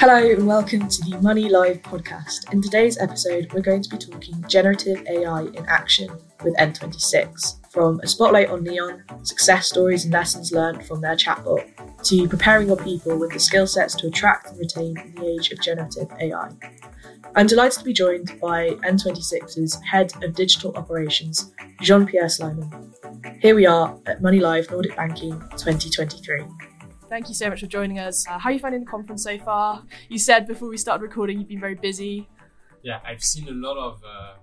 Hello and welcome to the Money Live podcast. In today's episode, we're going to be talking generative AI in action with N26. From a spotlight on Neon, success stories and lessons learned from their chatbot, to preparing your people with the skill sets to attract and retain in the age of generative AI. I'm delighted to be joined by N26's Head of Digital Operations, Jean Pierre Sleiman. Here we are at Money Live Nordic Banking 2023. Thank you so much for joining us. Uh, how are you finding the conference so far? You said before we started recording you've been very busy. Yeah, I've seen a lot of uh,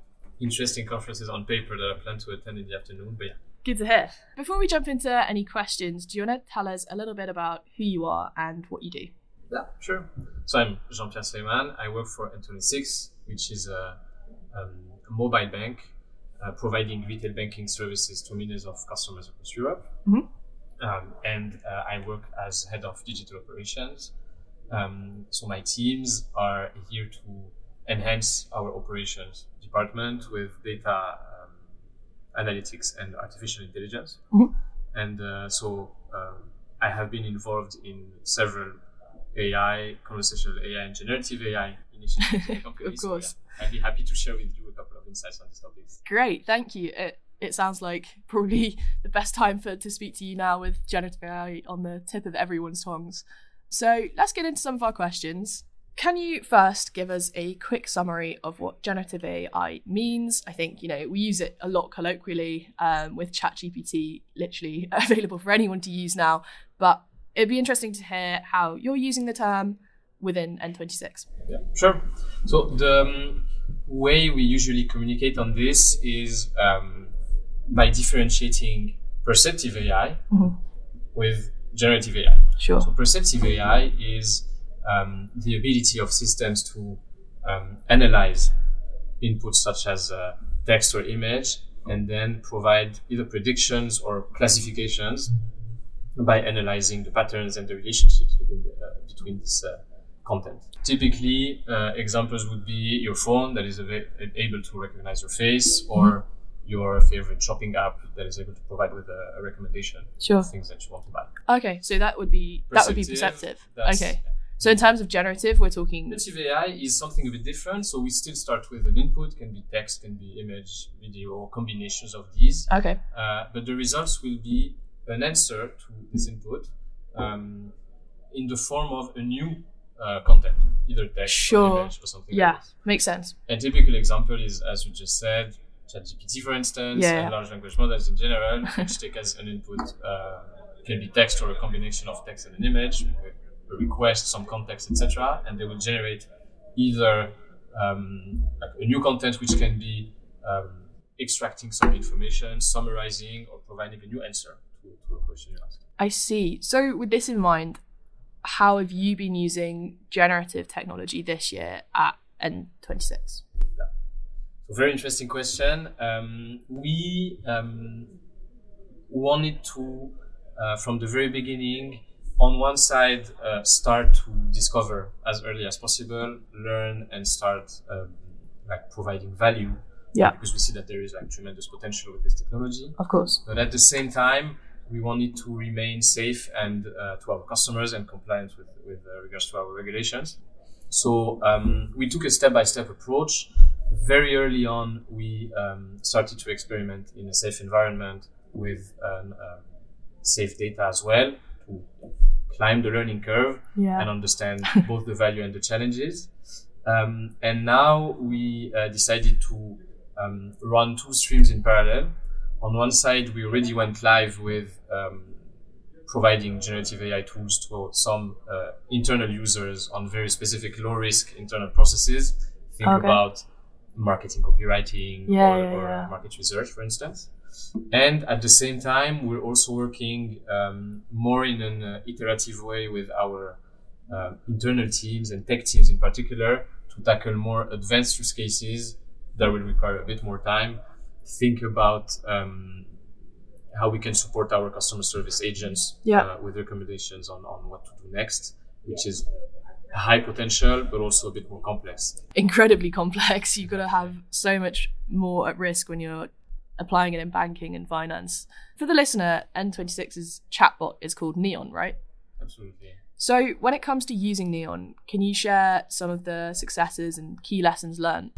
interesting conferences on paper that I plan to attend in the afternoon, but yeah. Good to hear. Before we jump into any questions, do you want to tell us a little bit about who you are and what you do? Yeah, sure. So I'm Jean-Pierre Sleiman. I work for N26, which is a, um, a mobile bank uh, providing retail banking services to millions of customers across Europe. Mm-hmm. Um, and uh, I work as head of digital operations. Um, so my teams are here to enhance our operations department with data um, analytics and artificial intelligence. Mhm. And uh, so um, I have been involved in several AI, conversational AI, and generative AI initiatives. in the company. Of So, course. yeah, I'd be happy to share with you a couple of insights on these topics. Great, thank you. It, it sounds like probably the best time for to speak to you now with generative AI on the tip of everyone's tongues. So let's get into some of our questions. Can you first give us a quick summary of what generative AI means? I think you know we use it a lot colloquially um, with ChatGPT, literally available for anyone to use now. But it'd be interesting to hear how you're using the term within N26. Yeah, sure. So the um, way we usually communicate on this is um, by differentiating perceptive AI Mhm. with generative AI. Sure. So perceptive AI is um, the ability of systems to um, analyze inputs such as uh, text or image and then provide either predictions or classifications by analyzing the patterns and the relationships within the, uh, between this uh, content. Typically, uh, examples would be your phone that is ava- able to recognize your face or your favorite shopping app that is able to provide with a, a recommendation Sure. of things that you want to buy. Okay, so that would be that would be Perceptive, perceptive. Okay. So in terms of generative, we're talking Generative AI is something a bit different. So we still start with an input, can be text, can be image, video, or combinations of these. okay. Uh, but the results will be an answer to this input um, in the form of a new uh, content, either text Sure. or image or something Yeah, like makes sense. A typical example is, as you just said, ChatGPT, for instance, Yeah. and large language models in general, which take as an input uh, can be text or a combination of text and an image, a request, some context, etc., and they will generate either um, like a new content which can be um, extracting some information, summarizing, or providing a new answer to, to a question you asked. I see. So with this in mind, how have you been using generative technology this year at N26? So very interesting question. Um, we um, wanted to, uh, from the very beginning, on one side, uh, start to discover as early as possible, learn and start um, like providing value. Yeah. Because we see that there is like tremendous potential with this technology. Of course. But at the same time, we wanted to remain safe and uh, to our customers and compliant with, with uh, regards to our regulations. So um, we took a step-by-step approach. Very early on, we um, started to experiment in a safe environment with um, um, safe data as well to climb the learning curve Yeah. and understand both the value and the challenges. Um, and now we uh, decided to um, run two streams in parallel. On one side, we already went live with um, providing generative AI tools to some uh, internal users on very specific low risk internal processes. Think Okay. about marketing copywriting Yeah, or, yeah, or yeah. market research, for instance. And at the same time, we're also working um, more in an uh, iterative way with our uh, internal teams and tech teams in particular to tackle more advanced use cases that will require a bit more time. Think about um, how we can support our customer service agents uh, with recommendations on, on what to do next, which is high potential but also a bit more complex. Incredibly complex. You've got to have so much more at risk when you're applying it in banking and finance. For the listener, N26's chatbot is called Neon, right? Absolutely. So, when it comes to using Neon, can you share some of the successes and key lessons learned?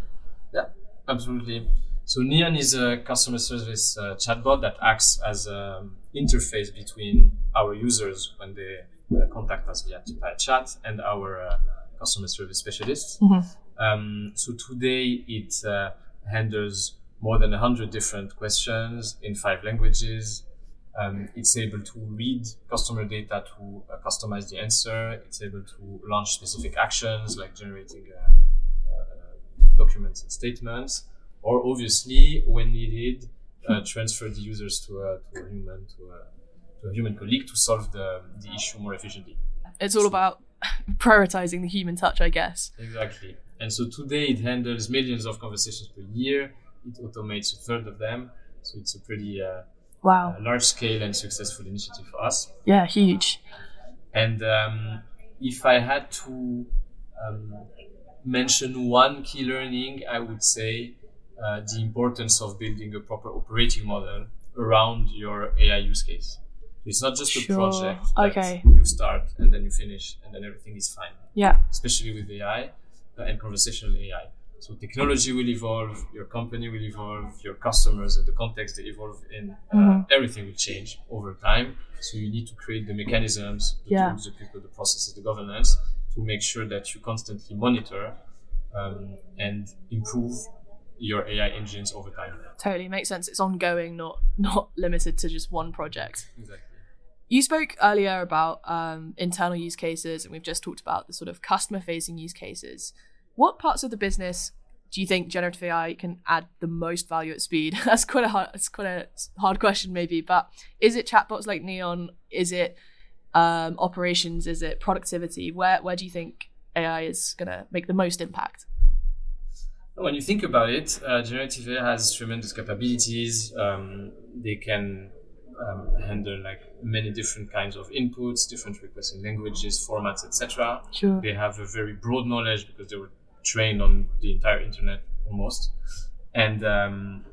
Yeah, absolutely. So, Neon is a customer service uh, chatbot that acts as an interface between our users when they contact us via, via chat and our uh, customer service specialists. Mm-hmm. Um, so, today it uh, handles more than 100 different questions in five languages um, it's able to read customer data to uh, customize the answer. It's able to launch specific actions like generating uh, uh, documents and statements, or obviously, when needed, uh, transfer the users to a, to a human to a, to a human colleague to solve the, the issue more efficiently. It's all about prioritizing the human touch, I guess. Exactly. And so today it handles millions of conversations per year. It automates a third of them. So it's a pretty uh, Wow. A large scale and successful initiative for us. Yeah, huge. And um, if I had to um, mention one key learning, I would say uh, the importance of building a proper operating model around your AI use case. It's not just a sure. project that okay. you start and then you finish and then everything is fine. Yeah. Especially with AI uh, and conversational AI. So technology will evolve, your company will evolve, your customers and the context they evolve in, uh, Mhm. everything will change over time. So you need to create the mechanisms, the Yeah. tools, the people, the processes, the governance to make sure that you constantly monitor um, and improve your AI engines over time. Totally makes sense. It's ongoing, not not limited to just one project. Exactly. You spoke earlier about um, internal use cases, and we've just talked about the sort of customer facing use cases. What parts of the business do you think generative AI can add the most value at speed? That's quite a hard, quite a hard question, maybe. But is it chatbots like Neon? Is it um, operations? Is it productivity? Where where do you think AI is gonna make the most impact? When you think about it, uh, generative AI has tremendous capabilities. Um, they can um, handle like many different kinds of inputs, different requesting languages, formats, etc. Sure. They have a very broad knowledge because they were trained on the entire internet almost, and um,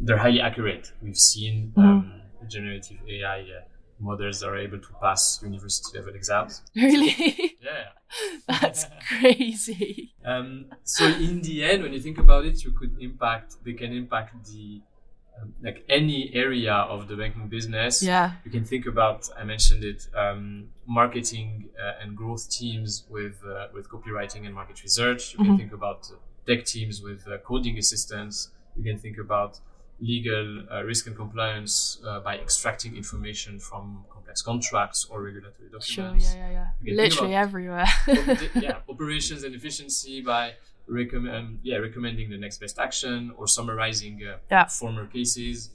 they're highly accurate. We've seen um, generative AI uh, models are able to pass university level exams. Really? Yeah. That's crazy. Um, so in the end, when you think about it, you could impact. They can impact the like any area of the banking business. Yeah. You can think about. I mentioned it. Um, marketing uh, and growth teams with uh, with copywriting and market research. You can Mhm. think about tech teams with uh, coding assistance. You can think about legal uh, risk and compliance uh, by extracting information from complex contracts or regulatory documents. Sure. Yeah. Yeah. Yeah. Literally everywhere. Yeah, operations and efficiency by recommend yeah recommending the next best action or summarizing uh, Yeah. former cases.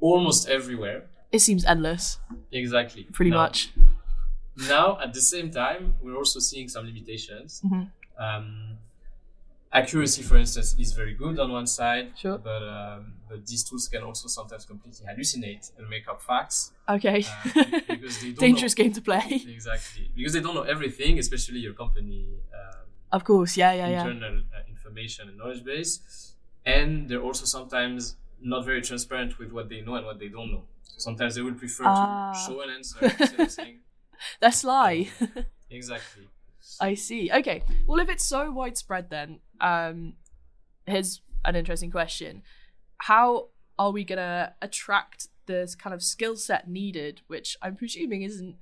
Almost everywhere, it seems endless. exactly. Pretty Now- much. Now, at the same time, we're also seeing some limitations. Mhm. Um, accuracy, for instance, is very good on one side, Sure. but um, but these tools can also sometimes completely hallucinate and make up facts Okay. uh, because they don't Dangerous know, game to play. exactly because they don't know everything, especially your company. Um, Of course. Yeah. Yeah. Yeah. internal uh, information and knowledge base, and they're also sometimes not very transparent with what they know and what they don't know. So sometimes they will prefer Ah. to show an answer instead of saying They're sly. exactly. I see. Okay. Well, if it's so widespread, then um, here's an interesting question: How are we gonna attract this kind of skill set needed, which I'm presuming isn't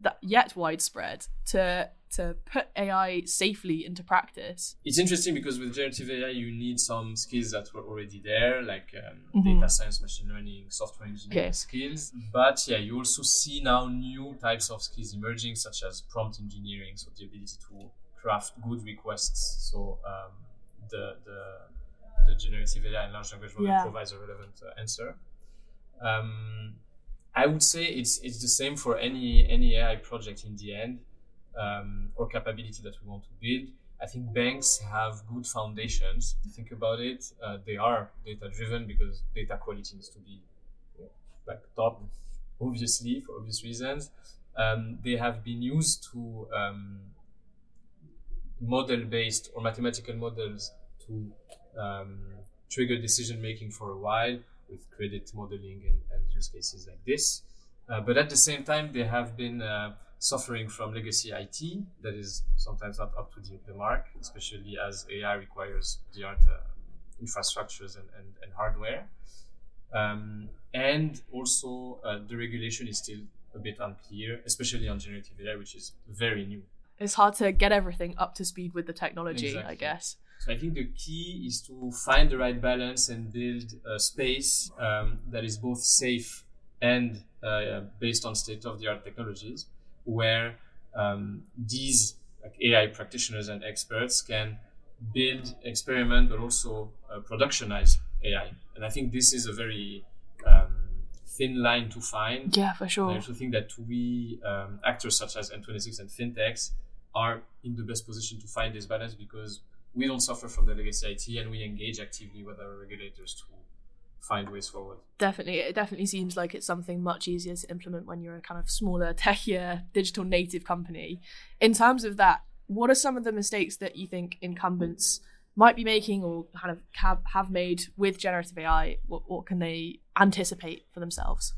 that yet widespread, to to put AI safely into practice? It's interesting because with generative AI, you need some skills that were already there, like um, Mhm. data science, machine learning, software engineering Okay. skills. But yeah, you also see now new types of skills emerging, such as prompt engineering, so the ability to craft good requests. So um, the the the generative AI and large language model Yeah. provides a relevant uh, answer. Um, I would say it's it's the same for any any AI project in the end um, or capability that we want to build. I think banks have good foundations. Think about it; uh, they are data driven because data quality needs to be like top, obviously for obvious reasons. Um, they have been used to um, model based or mathematical models to um, trigger decision making for a while with credit modeling and, and use cases like this. Uh, but at the same time, they have been uh, suffering from legacy IT that is sometimes not up to the, the mark, especially as AI requires the art uh, infrastructures and, and, and hardware. Um, and also, uh, the regulation is still a bit unclear, especially on generative AI, which is very new. It's hard to get everything up to speed with the technology, Exactly. I guess. So I think the key is to find the right balance and build a space um, that is both safe and uh, based on state of the art technologies, where um, these like AI practitioners and experts can build, experiment, but also uh, productionize AI. And I think this is a very um, thin line to find. Yeah, for sure. And I also think that we um, actors such as N26 and fintechs are in the best position to find this balance because we don't suffer from the legacy IT and we engage actively with our regulators to find ways forward. Definitely, it definitely seems like it's something much easier to implement when you're a kind of smaller, techier, digital native company. In terms of that, what are some of the mistakes that you think incumbents might be making or kind of have, have made with generative AI? What, what can they anticipate for themselves?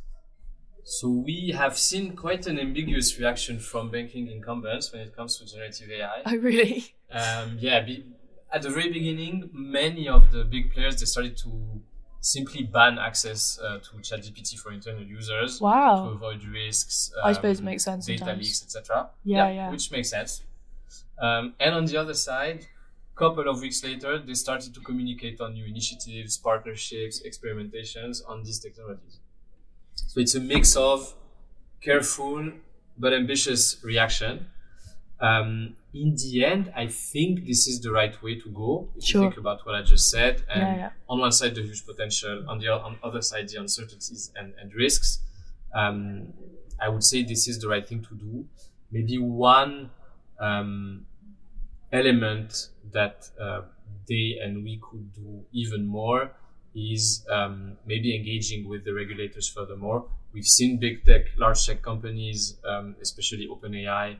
So we have seen quite an ambiguous reaction from banking incumbents when it comes to generative AI. Oh, really? Um, yeah, be, at the very beginning, many of the big players they started to simply ban access uh, to ChatGPT for internal users Wow. to avoid risks. I suppose it um, makes sense Data sometimes. leaks, etc. Yeah, yeah. Which makes sense. Um, and on the other side, a couple of weeks later, they started to communicate on new initiatives, partnerships, experimentations on these technologies. So it's a mix of careful but ambitious reaction. Um, in the end, I think this is the right way to go. If Sure. you think about what I just said, and Yeah, yeah. on one side the huge potential, on the on other side the uncertainties and, and risks. Um, I would say this is the right thing to do. Maybe one um, element that uh, they and we could do even more is um, maybe engaging with the regulators furthermore. We've seen big tech, large tech companies, um, especially OpenAI,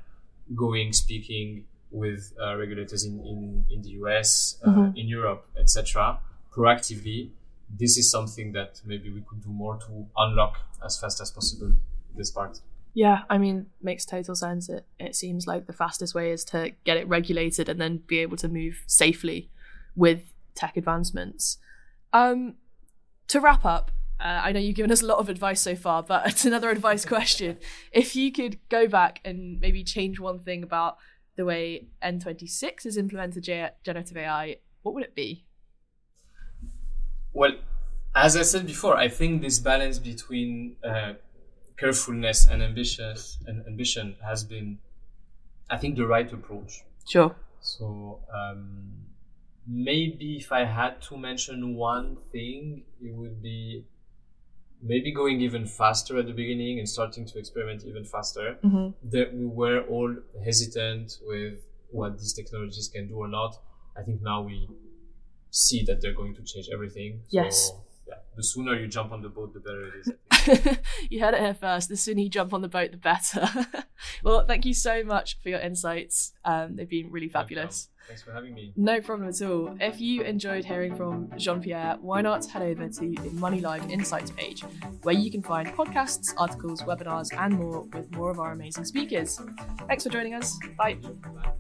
going speaking with uh, regulators in, in, in the US, uh, Mhm. in Europe, etc. proactively. This is something that maybe we could do more to unlock as fast as possible this part. Yeah, I mean, makes total sense. It it seems like the fastest way is to get it regulated and then be able to move safely with tech advancements. Um, to wrap up, uh, I know you've given us a lot of advice so far, but it's another advice question. If you could go back and maybe change one thing about the way N26 has implemented generative AI, what would it be? Well, as I said before, I think this balance between uh, carefulness and ambitious and ambition has been, I think, the right approach. Sure. So um, maybe if I had to mention one thing, it would be maybe going even faster at the beginning and starting to experiment even faster. Mm-hmm. That we were all hesitant with what these technologies can do or not. I think now we see that they're going to change everything. Yes. So, yeah, the sooner you jump on the boat, the better it is. you heard it here first. The sooner you jump on the boat, the better. well, thank you so much for your insights. Um, they've been really fabulous. Thanks for having me. No problem at all. If you enjoyed hearing from Jean Pierre, why not head over to the Money Live Insights page, where you can find podcasts, articles, webinars, and more with more of our amazing speakers. Thanks for joining us. Bye. Bye.